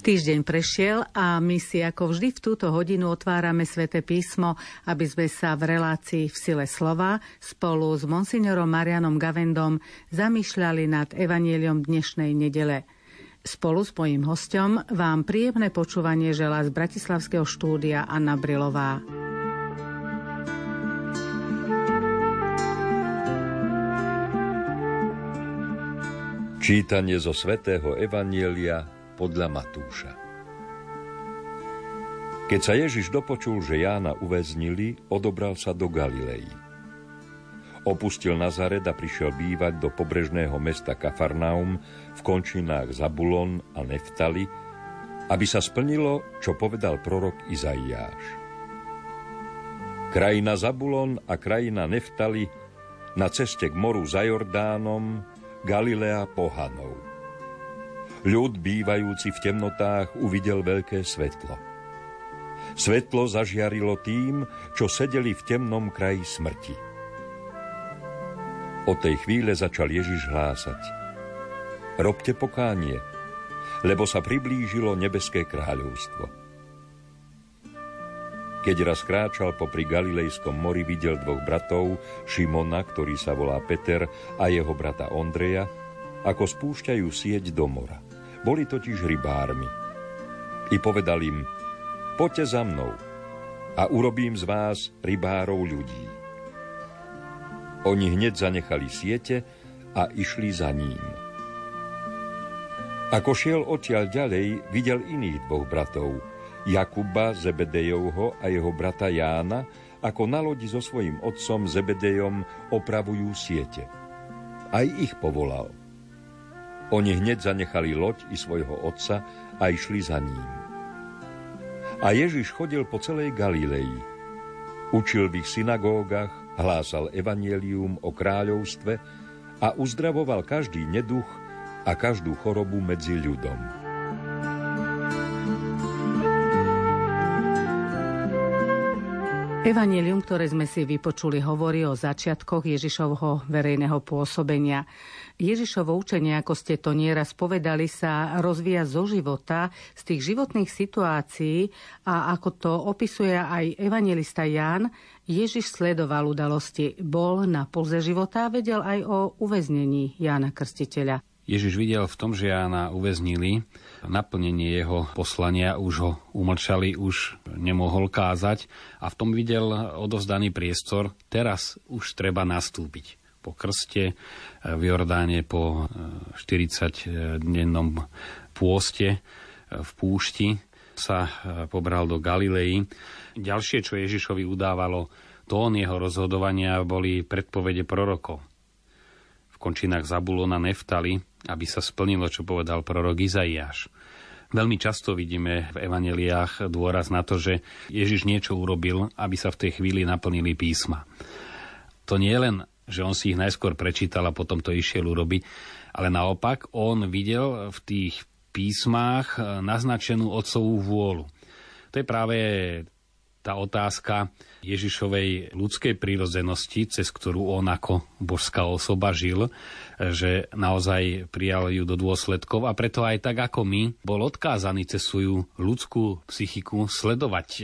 Týždeň prešiel a my si ako vždy v túto hodinu otvárame sväté písmo, aby sme sa v relácii v sile slova spolu s monsignorom Marianom Gavendom zamýšľali nad evanieliom dnešnej nedele. Spolu s mojím hostom vám príjemné počúvanie želá z Bratislavského štúdia Anna Brilová. Čítanie zo svätého Evanielia podľa Matúša. Keď sa Ježiš dopočul, že Jána uväznili, odobral sa do Galilei. Opustil Nazaret a prišiel bývať do pobrežného mesta Kafarnaum v končinách Zabulon a Neftali, aby sa splnilo, čo povedal prorok Izaiáš. Krajina Zabulon a krajina Neftali na ceste k moru za Jordánom, Galilea pohanov – Ľud bývajúci v temnotách uvidel veľké svetlo. Svetlo zažiarilo tým, čo sedeli v temnom kraji smrti. Od tej chvíle začal Ježiš hlásať. Robte pokánie, lebo sa priblížilo nebeské kráľovstvo. Keď raz kráčal popri Galilejskom mori, videl dvoch bratov, Šimona, ktorý sa volá Peter, a jeho brata Ondreja, ako spúšťajú sieť do mora. Boli totiž rybármi. I povedal im, poďte za mnou a urobím z vás rybárov ľudí. Oni hneď zanechali siete a išli za ním. Ako šiel odtiaľ ďalej, videl iných dvoch bratov, Jakuba Zebedejovho a jeho brata Jána, ako na lodi so svojím otcom Zebedejom opravujú siete. Aj ich povolal. Oni hneď zanechali loď i svojho otca a išli za ním. A Ježiš chodil po celej Galilei. Učil v ich synagógach, hlásal evanielium o kráľovstve a uzdravoval každý neduch a každú chorobu medzi ľudom. Evangelium, ktoré sme si vypočuli, hovorí o začiatkoch Ježišovho verejného pôsobenia. Ježišovo učenie, ako ste to nieraz povedali, sa rozvíja zo života, z tých životných situácií a ako to opisuje aj evangelista Ján, Ježiš sledoval udalosti, bol na pulze života a vedel aj o uväznení Jána Krstiteľa. Ježiš videl v tom, že Jána uväznili, naplnenie jeho poslania už ho umlčali, už nemohol kázať a v tom videl odovzdaný priestor, teraz už treba nastúpiť. Po krste v Jordáne, po 40-dennom pôste v púšti sa pobral do Galilei. Ďalšie, čo Ježišovi udávalo tón jeho rozhodovania, boli predpovede prorokov. V končinách Zabulona Neftali aby sa splnilo, čo povedal prorok Izaiáš. Veľmi často vidíme v evaneliách dôraz na to, že Ježiš niečo urobil, aby sa v tej chvíli naplnili písma. To nie je len, že on si ich najskôr prečítal a potom to išiel urobiť, ale naopak on videl v tých písmách naznačenú otcovú vôľu. To je práve tá otázka Ježišovej ľudskej prírodzenosti, cez ktorú on ako božská osoba žil, že naozaj prijal ju do dôsledkov a preto aj tak ako my bol odkázaný cez svoju ľudskú psychiku sledovať, e,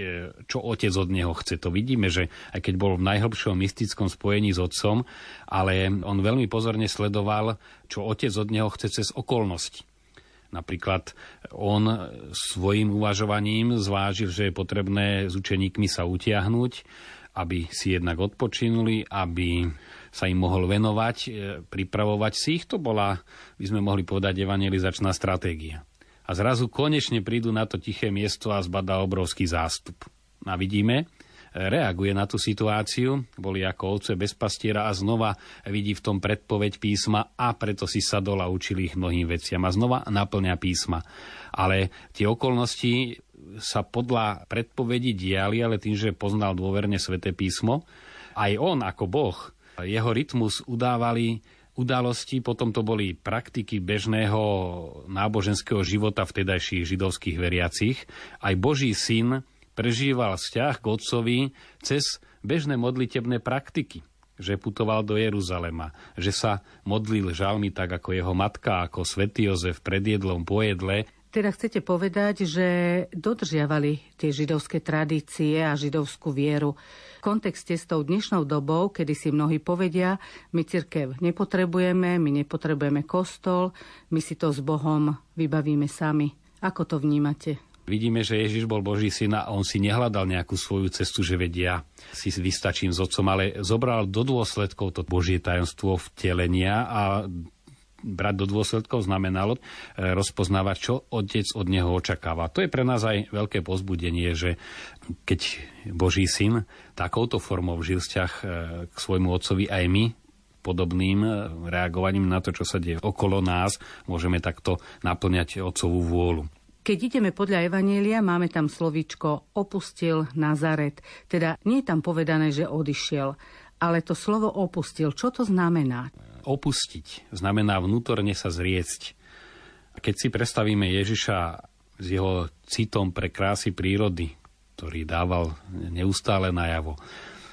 čo otec od neho chce. To vidíme, že aj keď bol v najhlbšom mystickom spojení s otcom, ale on veľmi pozorne sledoval, čo otec od neho chce cez okolnosti. Napríklad on svojim uvažovaním zvážil, že je potrebné s učeníkmi sa utiahnuť, aby si jednak odpočinuli, aby sa im mohol venovať, e, pripravovať si ich. To bola, by sme mohli povedať, evangelizačná stratégia. A zrazu konečne prídu na to tiché miesto a zbadá obrovský zástup. A vidíme, reaguje na tú situáciu, boli ako ovce bez pastiera a znova vidí v tom predpoveď písma a preto si sadol a učil ich mnohým veciam a znova naplňa písma. Ale tie okolnosti sa podľa predpovedí diali, ale tým, že poznal dôverne sväté písmo, aj on ako Boh, jeho rytmus udávali udalosti, potom to boli praktiky bežného náboženského života vtedajších židovských veriacich. Aj Boží syn prežíval vzťah k otcovi cez bežné modlitebné praktiky že putoval do Jeruzalema, že sa modlil žalmi tak ako jeho matka, ako svätý Jozef pred jedlom, po jedle. Teda chcete povedať, že dodržiavali tie židovské tradície a židovskú vieru. V kontexte s tou dnešnou dobou, kedy si mnohí povedia, my cirkev nepotrebujeme, my nepotrebujeme kostol, my si to s Bohom vybavíme sami. Ako to vnímate? Vidíme, že Ježiš bol Boží syn a on si nehľadal nejakú svoju cestu, že vedia, si vystačím s otcom, ale zobral do dôsledkov to Božie tajomstvo vtelenia a brať do dôsledkov znamenalo e, rozpoznávať, čo otec od neho očakáva. To je pre nás aj veľké pozbudenie, že keď Boží syn takouto formou žil vzťah e, k svojmu otcovi aj my, podobným e, reagovaním na to, čo sa deje okolo nás, môžeme takto naplňať otcovú vôľu. Keď ideme podľa Evanielia, máme tam slovíčko opustil Nazaret. Teda nie je tam povedané, že odišiel, ale to slovo opustil, čo to znamená? opustiť, znamená vnútorne sa zriecť. Keď si predstavíme Ježiša s jeho citom pre krásy prírody, ktorý dával neustále najavo,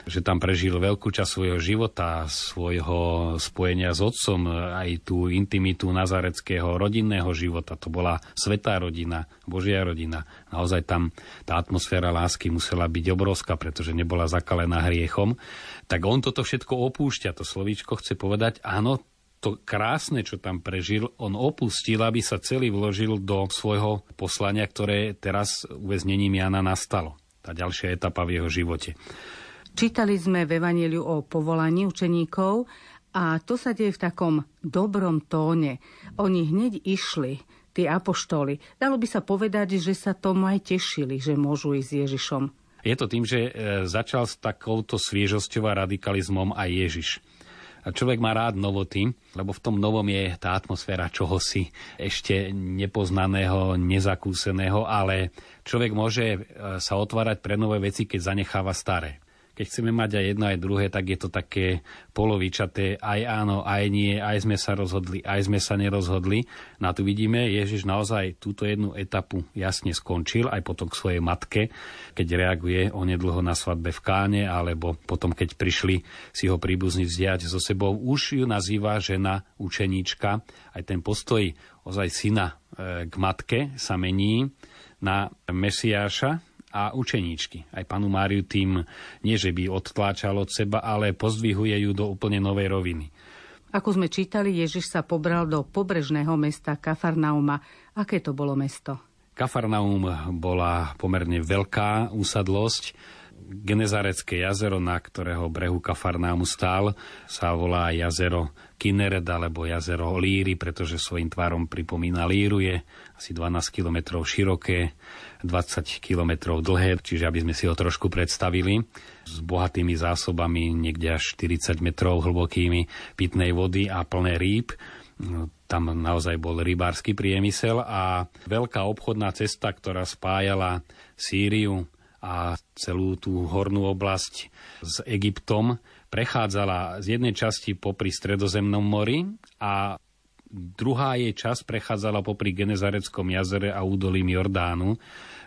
že tam prežil veľkú časť svojho života, svojho spojenia s otcom, aj tú intimitu nazareckého rodinného života. To bola svetá rodina, Božia rodina. Naozaj tam tá atmosféra lásky musela byť obrovská, pretože nebola zakalená hriechom. Tak on toto všetko opúšťa. To slovíčko chce povedať, áno, to krásne, čo tam prežil, on opustil, aby sa celý vložil do svojho poslania, ktoré teraz uväznením Jana nastalo. Tá ďalšia etapa v jeho živote. Čítali sme v Evangeliu o povolaní učeníkov a to sa deje v takom dobrom tóne. Oni hneď išli, tí apoštoli. Dalo by sa povedať, že sa tomu aj tešili, že môžu ísť s Ježišom. Je to tým, že e, začal s takouto sviežosťou a radikalizmom aj Ježiš. A človek má rád novoty, lebo v tom novom je tá atmosféra čohosi ešte nepoznaného, nezakúseného, ale človek môže e, sa otvárať pre nové veci, keď zanecháva staré keď chceme mať aj jedno, aj druhé, tak je to také polovičaté, aj áno, aj nie, aj sme sa rozhodli, aj sme sa nerozhodli. Na no tu vidíme, Ježiš naozaj túto jednu etapu jasne skončil, aj potom k svojej matke, keď reaguje onedlho na svadbe v Káne, alebo potom, keď prišli si ho príbuzní vzdať so sebou, už ju nazýva žena učeníčka. Aj ten postoj ozaj syna e, k matke sa mení na Mesiáša, a učeníčky. Aj panu Máriu tým nie, že by odtláčal od seba, ale pozdvihuje ju do úplne novej roviny. Ako sme čítali, Ježiš sa pobral do pobrežného mesta Kafarnauma. Aké to bolo mesto? Kafarnaum bola pomerne veľká úsadlosť. Genezarecké jazero, na ktorého brehu Kafarnaum stál, sa volá jazero Kineret alebo jazero Líry, pretože svojim tvárom pripomína Líru, je asi 12 km široké, 20 km dlhé, čiže aby sme si ho trošku predstavili, s bohatými zásobami, niekde až 40 metrov hlbokými pitnej vody a plné rýb. Tam naozaj bol rybársky priemysel a veľká obchodná cesta, ktorá spájala Sýriu a celú tú hornú oblasť s Egyptom, prechádzala z jednej časti popri Stredozemnom mori a druhá jej časť prechádzala popri Genezareckom jazere a údolím Jordánu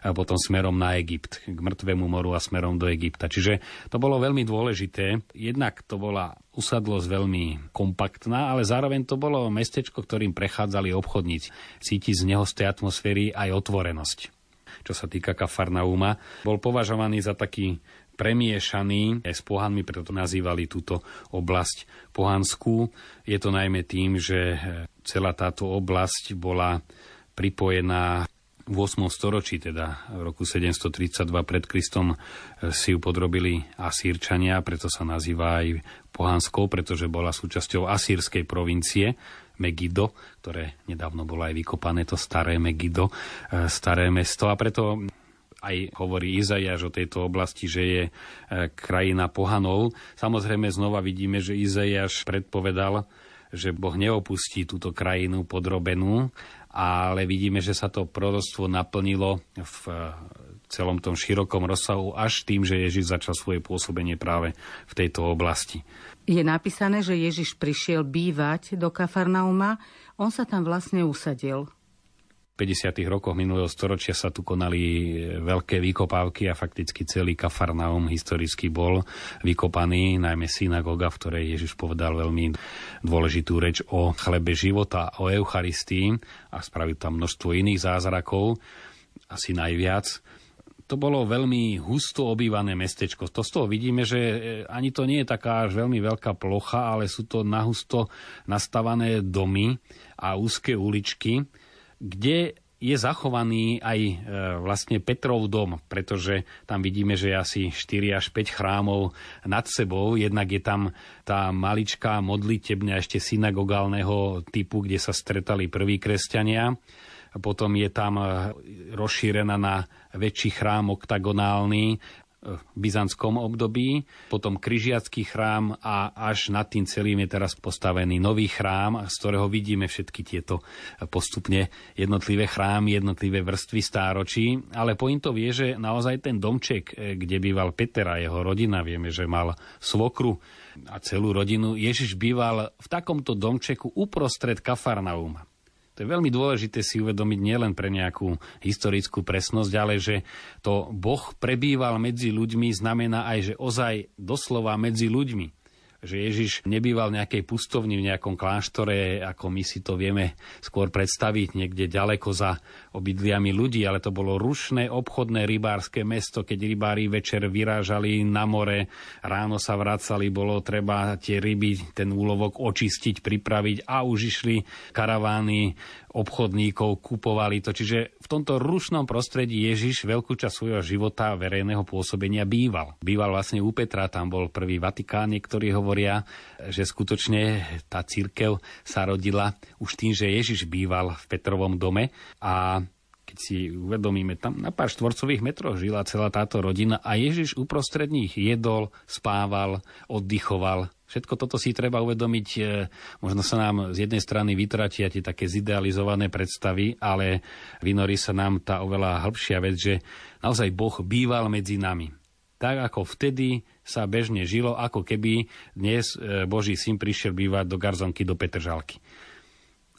a potom smerom na Egypt, k mŕtvemu moru a smerom do Egypta. Čiže to bolo veľmi dôležité. Jednak to bola usadlosť veľmi kompaktná, ale zároveň to bolo mestečko, ktorým prechádzali obchodníci. Cíti z neho z tej atmosféry aj otvorenosť. Čo sa týka Kafarnauma, bol považovaný za taký premiešaný aj s pohanmi, preto nazývali túto oblasť pohanskú. Je to najmä tým, že celá táto oblasť bola pripojená v 8. storočí, teda v roku 732 pred Kristom, e, si ju podrobili Asírčania, preto sa nazýva aj pohanskou, pretože bola súčasťou asírskej provincie Megido, ktoré nedávno bolo aj vykopané, to staré Megido, e, staré mesto. A preto aj hovorí Izajaš o tejto oblasti, že je e, krajina pohanov. Samozrejme znova vidíme, že Izajaš predpovedal, že Boh neopustí túto krajinu podrobenú, ale vidíme, že sa to proroctvo naplnilo v celom tom širokom rozsahu až tým, že Ježiš začal svoje pôsobenie práve v tejto oblasti. Je napísané, že Ježiš prišiel bývať do Kafarnauma, on sa tam vlastne usadil. 50. rokoch minulého storočia sa tu konali veľké vykopávky a fakticky celý Kafarnaum historicky bol vykopaný, najmä synagoga, v ktorej Ježiš povedal veľmi dôležitú reč o chlebe života, o Eucharistii a spravil tam množstvo iných zázrakov, asi najviac to bolo veľmi husto obývané mestečko. To z toho vidíme, že e, ani to nie je taká až veľmi veľká plocha, ale sú to nahusto nastavané domy a úzke uličky, kde je zachovaný aj e, vlastne Petrov dom, pretože tam vidíme, že je asi 4 až 5 chrámov nad sebou. Jednak je tam tá maličká modlitebňa ešte synagogálneho typu, kde sa stretali prví kresťania potom je tam e, rozšírená na väčší chrám oktagonálny byzantskom období, potom kryžiacký chrám a až nad tým celým je teraz postavený nový chrám, z ktorého vidíme všetky tieto postupne jednotlivé chrámy, jednotlivé vrstvy stáročí. Ale pointo vie, že naozaj ten domček, e, kde býval Peter a jeho rodina, vieme, že mal svokru a celú rodinu, Ježiš býval v takomto domčeku uprostred Kafarnauma. To je veľmi dôležité si uvedomiť nielen pre nejakú historickú presnosť, ale že to Boh prebýval medzi ľuďmi znamená aj, že ozaj doslova medzi ľuďmi že Ježiš nebýval v nejakej pustovni, v nejakom kláštore, ako my si to vieme skôr predstaviť, niekde ďaleko za obydliami ľudí, ale to bolo rušné obchodné rybárske mesto, keď rybári večer vyrážali na more, ráno sa vracali, bolo treba tie ryby, ten úlovok očistiť, pripraviť a už išli karavány obchodníkov, kupovali to. Čiže v tomto rušnom prostredí Ježiš veľkú časť svojho života verejného pôsobenia býval. Býval vlastne u Petra, tam bol prvý Vatikán, niektorí hovoria, že skutočne tá církev sa rodila už tým, že Ježiš býval v Petrovom dome a keď si uvedomíme, tam na pár štvorcových metroch žila celá táto rodina a Ježiš uprostred nich jedol, spával, oddychoval, Všetko toto si treba uvedomiť, e, možno sa nám z jednej strany vytratia tie také zidealizované predstavy, ale vynorí sa nám tá oveľa hĺbšia vec, že naozaj Boh býval medzi nami. Tak ako vtedy sa bežne žilo, ako keby dnes e, Boží syn prišiel bývať do Garzonky, do Petržalky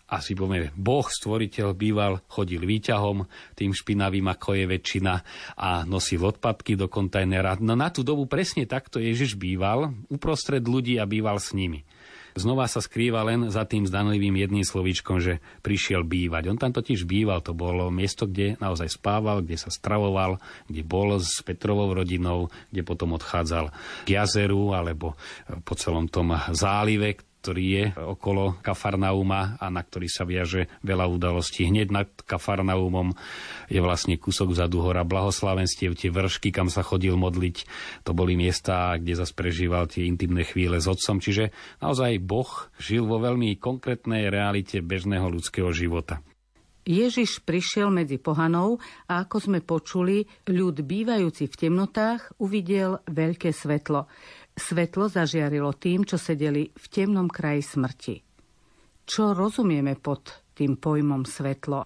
a si povieme, Boh, stvoriteľ, býval, chodil výťahom, tým špinavým, ako je väčšina, a nosil odpadky do kontajnera. No na tú dobu presne takto Ježiš býval, uprostred ľudí a býval s nimi. Znova sa skrýva len za tým zdanlivým jedným slovíčkom, že prišiel bývať. On tam totiž býval, to bolo miesto, kde naozaj spával, kde sa stravoval, kde bol s Petrovou rodinou, kde potom odchádzal k jazeru alebo po celom tom zálive, ktorý je okolo Kafarnauma a na ktorý sa viaže veľa udalostí. Hneď nad Kafarnaumom je vlastne kúsok vzadu hora blahoslavenstiev, tie vršky, kam sa chodil modliť. To boli miesta, kde zase prežíval tie intimné chvíle s otcom. Čiže naozaj Boh žil vo veľmi konkrétnej realite bežného ľudského života. Ježiš prišiel medzi pohanov a ako sme počuli, ľud bývajúci v temnotách uvidel veľké svetlo. Svetlo zažiarilo tým, čo sedeli v temnom kraji smrti. Čo rozumieme pod tým pojmom svetlo?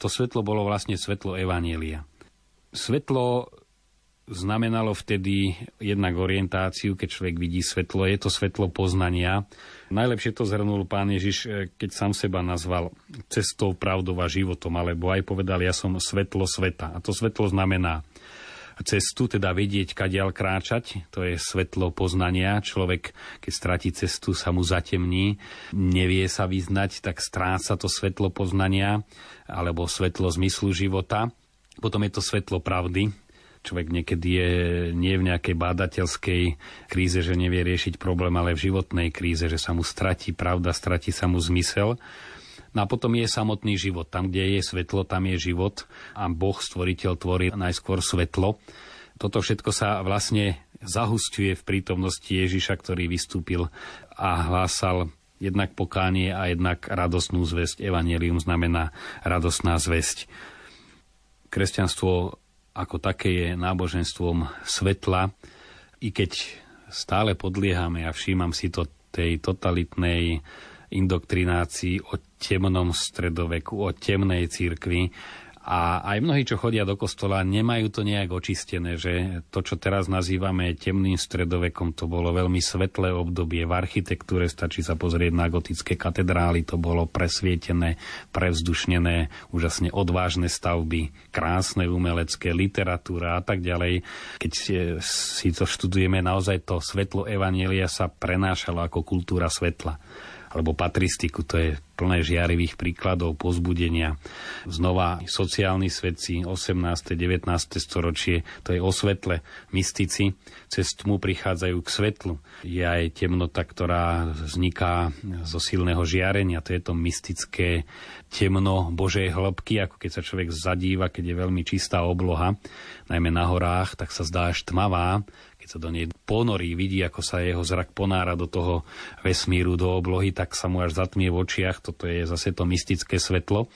To svetlo bolo vlastne svetlo Evanielia. Svetlo znamenalo vtedy jednak orientáciu, keď človek vidí svetlo, je to svetlo poznania. Najlepšie to zhrnul pán Ježiš, keď sám seba nazval cestou, pravdou a životom, alebo aj povedal, ja som svetlo sveta. A to svetlo znamená cestu, teda vedieť, kadiaľ kráčať. To je svetlo poznania. Človek, keď stratí cestu, sa mu zatemní, nevie sa vyznať, tak stráca to svetlo poznania alebo svetlo zmyslu života. Potom je to svetlo pravdy, človek niekedy je nie v nejakej bádateľskej kríze, že nevie riešiť problém, ale v životnej kríze, že sa mu stratí pravda, stratí sa mu zmysel. No a potom je samotný život. Tam, kde je svetlo, tam je život a Boh, stvoriteľ, tvorí najskôr svetlo. Toto všetko sa vlastne zahustuje v prítomnosti Ježiša, ktorý vystúpil a hlásal jednak pokánie a jednak radosnú zväzť. Evangelium znamená radosná zväzť. Kresťanstvo ako také je náboženstvom svetla, i keď stále podliehame a všímam si to tej totalitnej indoktrinácii o temnom stredoveku, o temnej církvi A aj mnohí, čo chodia do kostola, nemajú to nejak očistené, že to, čo teraz nazývame temným stredovekom, to bolo veľmi svetlé obdobie. V architektúre stačí sa pozrieť na gotické katedrály, to bolo presvietené, prevzdušnené, úžasne odvážne stavby, krásne umelecké, literatúra a tak ďalej. Keď si to študujeme, naozaj to svetlo Evanielia sa prenášalo ako kultúra svetla alebo patristiku, to je plné žiarivých príkladov pozbudenia. Znova sociálni svedci 18. 19. storočie, to je o svetle. Mystici cez tmu prichádzajú k svetlu. Je aj temnota, ktorá vzniká zo silného žiarenia, to je to mystické temno Božej hĺbky, ako keď sa človek zadíva, keď je veľmi čistá obloha, najmä na horách, tak sa zdá až tmavá, keď sa do nej ponorí, vidí, ako sa jeho zrak ponára do toho vesmíru, do oblohy, tak sa mu až zatmie v očiach. Toto je zase to mystické svetlo.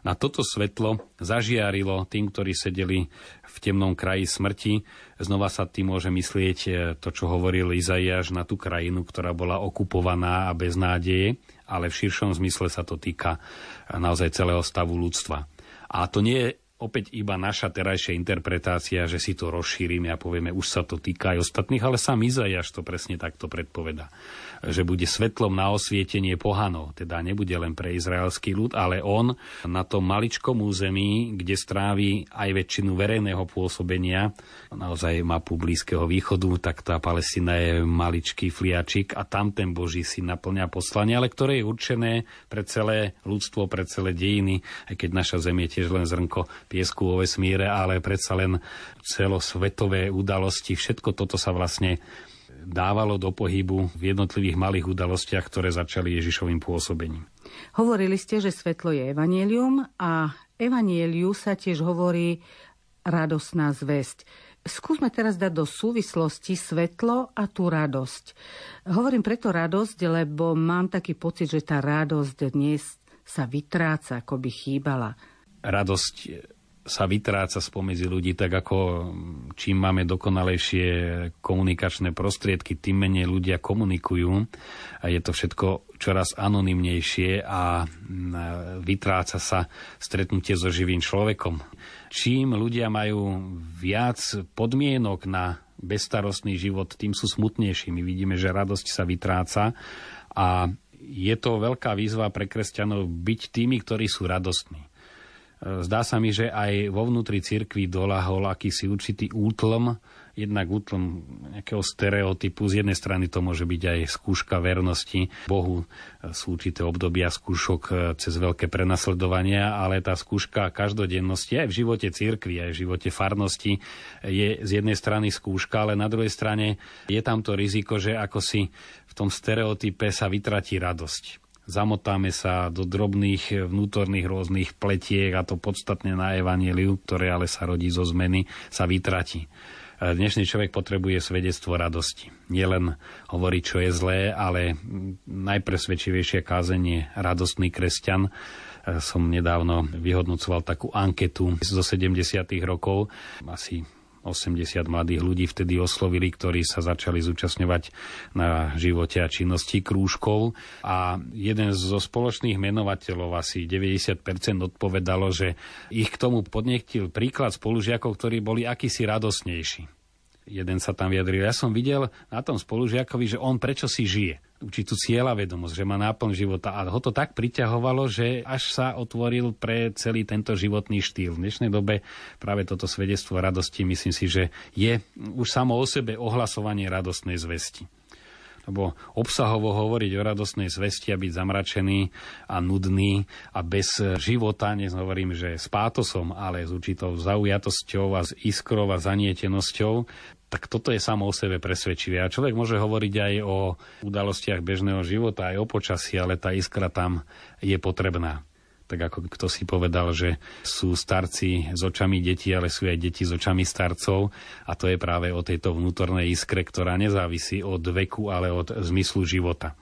Na toto svetlo zažiarilo tým, ktorí sedeli v temnom kraji smrti. Znova sa tým môže myslieť e, to, čo hovoril Izaiáš na tú krajinu, ktorá bola okupovaná a bez nádeje, ale v širšom zmysle sa to týka naozaj celého stavu ľudstva. A to nie je opäť iba naša terajšia interpretácia, že si to rozšírime a povieme, už sa to týka aj ostatných, ale sám Izajaš to presne takto predpoveda že bude svetlom na osvietenie pohanov. Teda nebude len pre izraelský ľud, ale on na tom maličkom území, kde strávi aj väčšinu verejného pôsobenia, naozaj mapu Blízkeho východu, tak tá Palestina je maličký fliačik a tam ten Boží si naplňa poslanie, ale ktoré je určené pre celé ľudstvo, pre celé dejiny, aj keď naša zem je tiež len zrnko piesku vo vesmíre, ale predsa len celosvetové udalosti, všetko toto sa vlastne dávalo do pohybu v jednotlivých malých udalostiach, ktoré začali Ježišovým pôsobením. Hovorili ste, že svetlo je evanielium a evanieliu sa tiež hovorí radosná zväzť. Skúsme teraz dať do súvislosti svetlo a tú radosť. Hovorím preto radosť, lebo mám taký pocit, že tá radosť dnes sa vytráca, ako by chýbala. Radosť sa vytráca spomedzi ľudí, tak ako čím máme dokonalejšie komunikačné prostriedky, tým menej ľudia komunikujú a je to všetko čoraz anonymnejšie a vytráca sa stretnutie so živým človekom. Čím ľudia majú viac podmienok na bezstarostný život, tým sú smutnejší. My vidíme, že radosť sa vytráca a je to veľká výzva pre kresťanov byť tými, ktorí sú radostní. Zdá sa mi, že aj vo vnútri cirkvi dolahol akýsi určitý útlm, jednak útlm nejakého stereotypu. Z jednej strany to môže byť aj skúška vernosti Bohu. Sú určité obdobia skúšok e, cez veľké prenasledovania, ale tá skúška každodennosti aj v živote cirkvi, aj v živote farnosti je z jednej strany skúška, ale na druhej strane je tam to riziko, že ako si v tom stereotype sa vytratí radosť zamotáme sa do drobných vnútorných rôznych pletiek a to podstatne na evaneliu, ktoré ale sa rodí zo zmeny, sa vytratí. Dnešný človek potrebuje svedectvo radosti. Nielen hovoriť, čo je zlé, ale najpresvedčivejšie kázenie radostný kresťan. Som nedávno vyhodnocoval takú anketu zo 70. rokov. Asi 80 mladých ľudí vtedy oslovili, ktorí sa začali zúčastňovať na živote a činnosti krúžkov a jeden zo spoločných menovateľov, asi 90% odpovedalo, že ich k tomu podnechtil príklad spolužiakov, ktorí boli akýsi radosnejší. Jeden sa tam vyjadril. Ja som videl na tom spolužiakovi, že on prečo si žije určitú cieľa vedomosť, že má náplň života a ho to tak priťahovalo, že až sa otvoril pre celý tento životný štýl. V dnešnej dobe práve toto svedectvo radosti myslím si, že je už samo o sebe ohlasovanie radostnej zvesti lebo obsahovo hovoriť o radostnej zvesti a byť zamračený a nudný a bez života, nehovorím, že s pátosom, ale s určitou zaujatosťou a s iskrou a zanietenosťou, tak toto je samo o sebe presvedčivé. A človek môže hovoriť aj o udalostiach bežného života, aj o počasí, ale tá iskra tam je potrebná. Tak ako kto si povedal, že sú starci s očami detí, ale sú aj deti s očami starcov. A to je práve o tejto vnútornej iskre, ktorá nezávisí od veku, ale od zmyslu života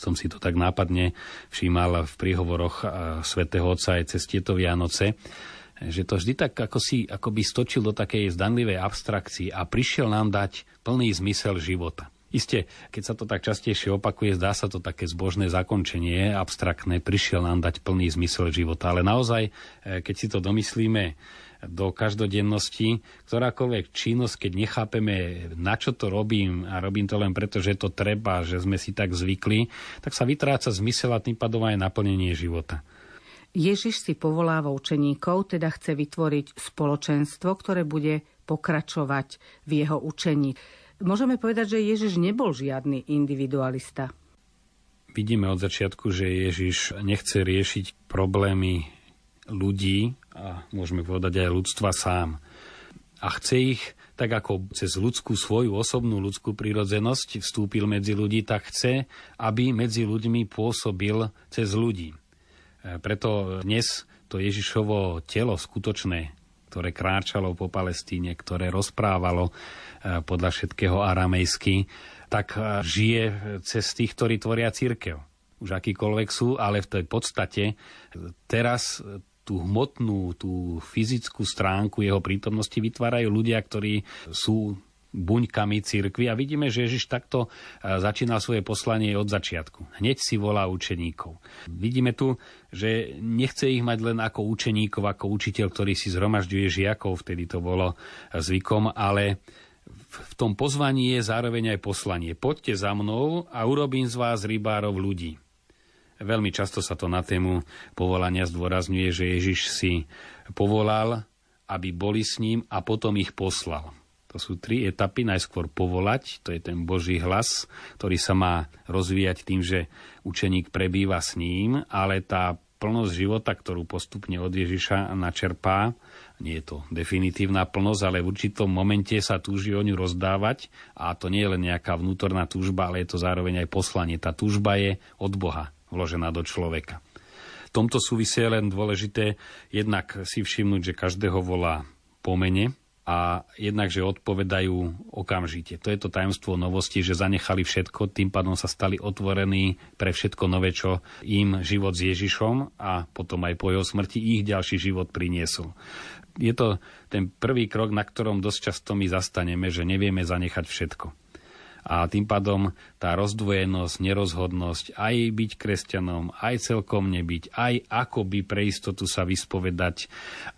som si to tak nápadne všímal v príhovoroch svätého Otca aj cez tieto Vianoce, že to vždy tak ako si ako by stočil do takej zdanlivej abstrakcii a prišiel nám dať plný zmysel života. Isté, keď sa to tak častejšie opakuje, zdá sa to také zbožné zakončenie, abstraktné, prišiel nám dať plný zmysel života. Ale naozaj, e, keď si to domyslíme do každodennosti, ktorákoľvek činnosť, keď nechápeme, na čo to robím a robím to len preto, že to treba, že sme si tak zvykli, tak sa vytráca zmysel a tým pádom aj naplnenie života. Ježiš si povoláva učeníkov, teda chce vytvoriť spoločenstvo, ktoré bude pokračovať v jeho učení. Môžeme povedať, že Ježiš nebol žiadny individualista. Vidíme od začiatku, že Ježiš nechce riešiť problémy ľudí a môžeme povedať aj ľudstva sám. A chce ich, tak ako cez ľudskú svoju osobnú ľudskú prírodzenosť vstúpil medzi ľudí, tak chce, aby medzi ľuďmi pôsobil cez ľudí. E, preto dnes to Ježišovo telo skutočné, ktoré kráčalo po Palestíne, ktoré rozprávalo e, podľa všetkého aramejsky, tak e, žije cez tých, ktorí tvoria církev. Už akýkoľvek sú, ale v tej podstate teraz tú hmotnú, tú fyzickú stránku jeho prítomnosti vytvárajú ľudia, ktorí sú buňkami cirkvi a vidíme, že Ježiš takto e, začínal svoje poslanie od začiatku. Hneď si volá učeníkov. Vidíme tu, že nechce ich mať len ako učeníkov, ako učiteľ, ktorý si zhromažďuje žiakov, vtedy to bolo zvykom, ale v tom pozvaní je zároveň aj poslanie. Poďte za mnou a urobím z vás rybárov ľudí. Veľmi často sa to na tému povolania zdôrazňuje, že Ježiš si povolal, aby boli s ním a potom ich poslal. To sú tri etapy. Najskôr povolať, to je ten Boží hlas, ktorý sa má rozvíjať tým, že učeník prebýva s ním, ale tá plnosť života, ktorú postupne od Ježiša načerpá, nie je to definitívna plnosť, ale v určitom momente sa túži o ňu rozdávať a to nie je len nejaká vnútorná túžba, ale je to zároveň aj poslanie. Tá túžba je od Boha vložená do človeka. V tomto súvisie len dôležité jednak si všimnúť, že každého volá po mene, a jednak, že odpovedajú okamžite. To je to tajomstvo novosti, že zanechali všetko, tým pádom sa stali otvorení pre všetko nové, čo im život s Ježišom a potom aj po jeho smrti ich ďalší život priniesol. Je to ten prvý krok, na ktorom dosť často my zastaneme, že nevieme zanechať všetko a tým pádom tá rozdvojenosť, nerozhodnosť, aj byť kresťanom, aj celkom nebyť, aj akoby pre istotu sa vyspovedať,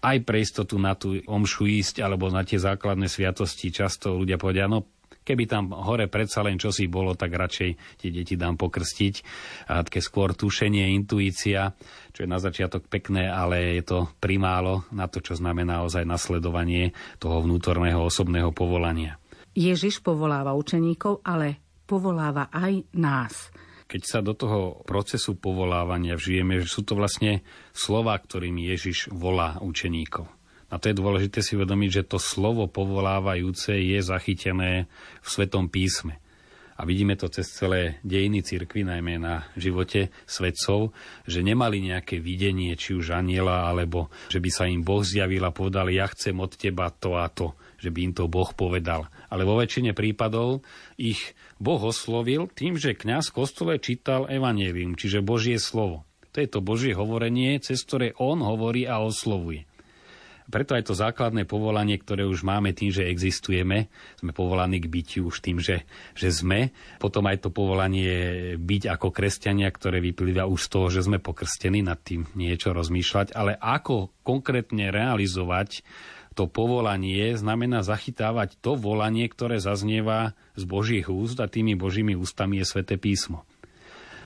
aj pre istotu na tú omšu ísť, alebo na tie základné sviatosti. Často ľudia povedia, no keby tam hore predsa len čosi bolo, tak radšej tie deti dám pokrstiť. A také skôr tušenie, intuícia, čo je na začiatok pekné, ale je to primálo na to, čo znamená ozaj nasledovanie toho vnútorného osobného povolania. Ježiš povoláva učeníkov, ale povoláva aj nás. Keď sa do toho procesu povolávania vžijeme, že sú to vlastne slova, ktorými Ježiš volá učeníkov. A to je dôležité si uvedomiť, že to slovo povolávajúce je zachytené v Svetom písme. A vidíme to cez celé dejiny cirkvy, najmä na živote svetcov, že nemali nejaké videnie, či už aniela, alebo že by sa im Boh zjavil a povedal, ja chcem od teba to a to, že by im to Boh povedal ale vo väčšine prípadov ich Boh oslovil tým, že kňaz v kostole čítal evanelium, čiže Božie slovo. To je to Božie hovorenie, cez ktoré on hovorí a oslovuje. Preto aj to základné povolanie, ktoré už máme tým, že existujeme, sme povolaní k bytiu už tým, že, že sme. Potom aj to povolanie byť ako kresťania, ktoré vyplýva už z toho, že sme pokrstení nad tým niečo rozmýšľať, ale ako konkrétne realizovať to povolanie znamená zachytávať to volanie, ktoré zaznieva z Božích úst a tými Božími ústami je Svete písmo.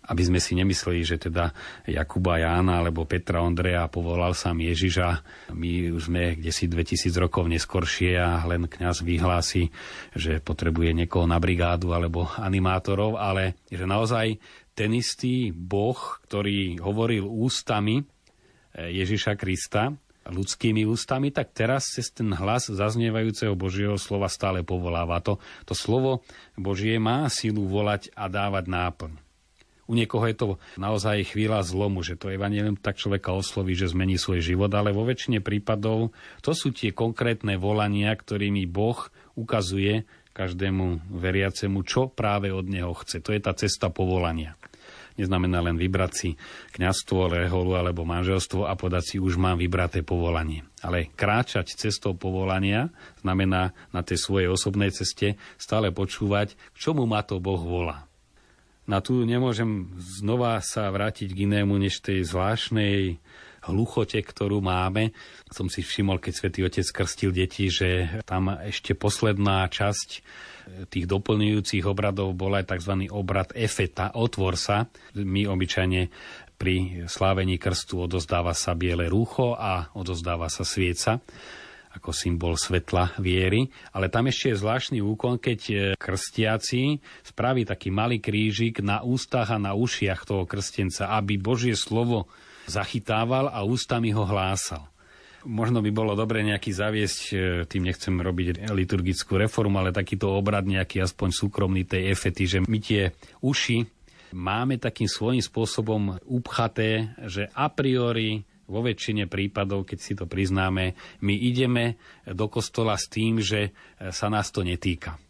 Aby sme si nemysleli, že teda Jakuba Jána alebo Petra Ondreja povolal sám Ježiša. My už sme kde si 2000 rokov neskoršie a len kňaz vyhlási, že potrebuje niekoho na brigádu alebo animátorov, ale že naozaj ten istý Boh, ktorý hovoril ústami Ježiša Krista, ľudskými ústami, tak teraz cez ten hlas zaznievajúceho Božieho slova stále povoláva. To, to slovo Božie má silu volať a dávať náplň. U niekoho je to naozaj chvíľa zlomu, že to evanelium tak človeka osloví, že zmení svoj život, ale vo väčšine prípadov to sú tie konkrétne volania, ktorými Boh ukazuje každému veriacemu, čo práve od neho chce. To je tá cesta povolania. Neznamená len vybrať si kňazstvo, reholu alebo manželstvo a podať si už mám vybraté povolanie. Ale kráčať cestou povolania znamená na tej svojej osobnej ceste stále počúvať, k čomu ma to Boh volá. Na tu nemôžem znova sa vrátiť k inému, než tej zvláštnej hluchote, ktorú máme. Som si všimol, keď svätý Otec krstil deti, že tam ešte posledná časť tých doplňujúcich obradov bol aj tzv. obrad efeta, otvor sa. My obyčajne pri slávení krstu odozdáva sa biele rúcho a odozdáva sa svieca ako symbol svetla viery. Ale tam ešte je zvláštny úkon, keď e, krstiaci spraví taký malý krížik na ústach a na ušiach toho krstenca, aby Božie slovo zachytával a ústami ho hlásal. Možno by bolo dobre nejaký zaviesť, e, tým nechcem robiť liturgickú reformu, ale takýto obrad nejaký aspoň súkromný tej efety, že my tie uši máme takým svojím spôsobom upchaté, že a priori vo väčšine prípadov, keď si to priznáme, my ideme do kostola s tým, že sa nás to netýka.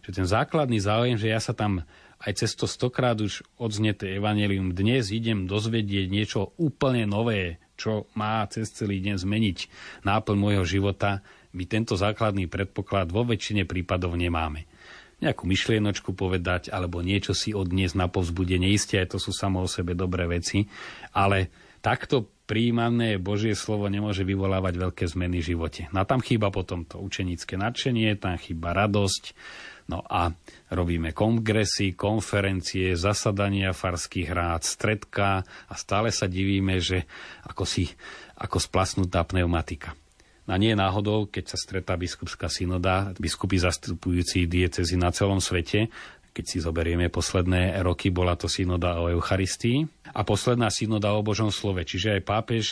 Že ten základný záujem, že ja sa tam aj cez to stokrát už odznete evanelium. Dnes idem dozvedieť niečo úplne nové, čo má cez celý deň zmeniť náplň môjho života. My tento základný predpoklad vo väčšine prípadov nemáme. Nejakú myšlienočku povedať, alebo niečo si odniesť na povzbudenie. Isté, aj to sú samo o sebe dobré veci, ale takto príjmané Božie slovo nemôže vyvolávať veľké zmeny v živote. No a tam chýba potom to učenické nadšenie, tam chýba radosť, No a robíme kongresy, konferencie, zasadania farských rád, stredka a stále sa divíme, že ako si ako splasnutá pneumatika. A nie náhodou, keď sa stretá biskupská synoda, biskupy zastupujúci diecezy na celom svete, keď si zoberieme posledné roky, bola to synoda o Eucharistii a posledná synoda o Božom slove. Čiže aj pápež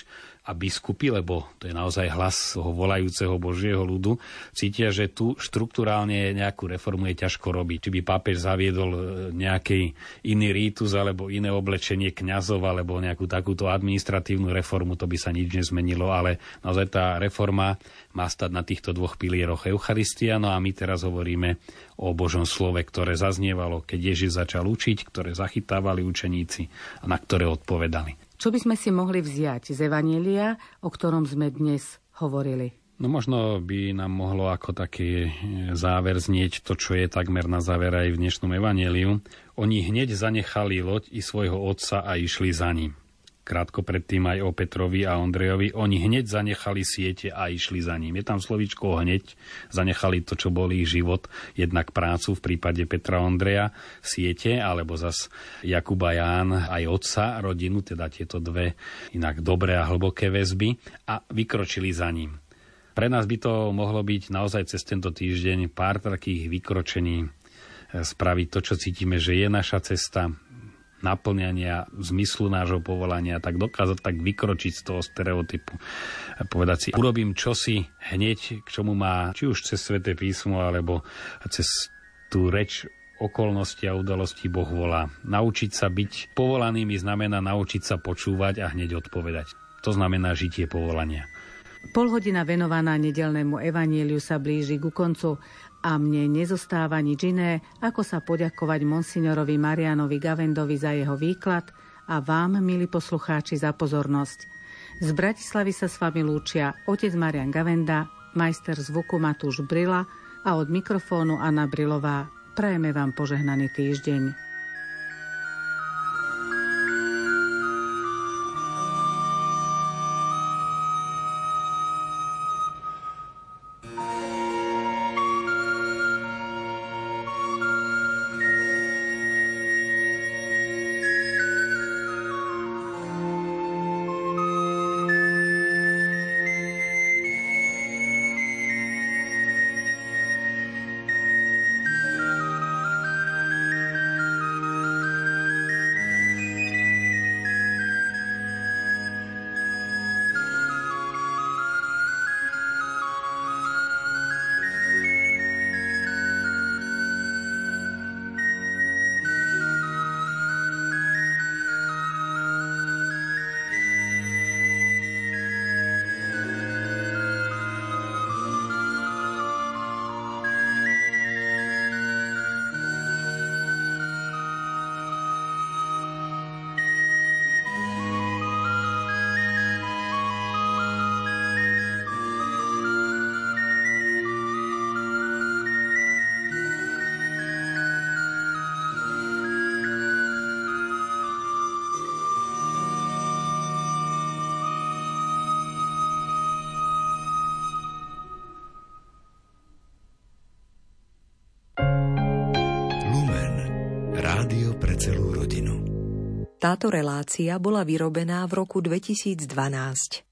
a biskupy, lebo to je naozaj hlas toho volajúceho Božieho ľudu, cítia, že tu štruktúrálne nejakú reformu je ťažko robiť. Či by pápež zaviedol e, nejaký iný rítus alebo iné oblečenie kňazov alebo nejakú takúto administratívnu reformu, to by sa nič nezmenilo, ale naozaj tá reforma má stať na týchto dvoch pilieroch Eucharistia. No a my teraz hovoríme o Božom slove, ktoré zaznievalo, keď Ježiš začal učiť, ktoré zachytávali učeníci a na ktoré odpovedali. Čo by sme si mohli vziať z Evanielia, o ktorom sme dnes hovorili? No možno by nám mohlo ako taký záver znieť to, čo je takmer na záver aj v dnešnom evaníliu. Oni hneď zanechali loď i svojho otca a išli za ním krátko predtým aj o Petrovi a Ondrejovi, oni hneď zanechali siete a išli za ním. Je tam slovičko hneď, zanechali to, čo bol ich život, jednak prácu v prípade Petra Ondreja, siete, alebo zas Jakuba Ján, aj otca, rodinu, teda tieto dve inak dobré a hlboké väzby. A vykročili za ním. Pre nás by to mohlo byť naozaj cez tento týždeň pár takých vykročení, spraviť to, čo cítime, že je naša cesta, naplňania zmyslu nášho povolania, tak dokázať tak vykročiť z toho stereotypu. Povedať si, urobím čosi hneď, k čomu má či už cez Sveté písmo, alebo cez tú reč okolnosti a udalosti Boh volá. Naučiť sa byť povolanými znamená naučiť sa počúvať a hneď odpovedať. To znamená žitie povolania. Polhodina venovaná nedelnému evanieliu sa blíži ku koncu a mne nezostáva nič iné, ako sa poďakovať monsignorovi Marianovi Gavendovi za jeho výklad a vám, milí poslucháči, za pozornosť. Z Bratislavy sa s vami lúčia otec Marian Gavenda, majster zvuku Matúš Brila a od mikrofónu Anna Brilová. Prajeme vám požehnaný týždeň. Táto relácia bola vyrobená v roku 2012.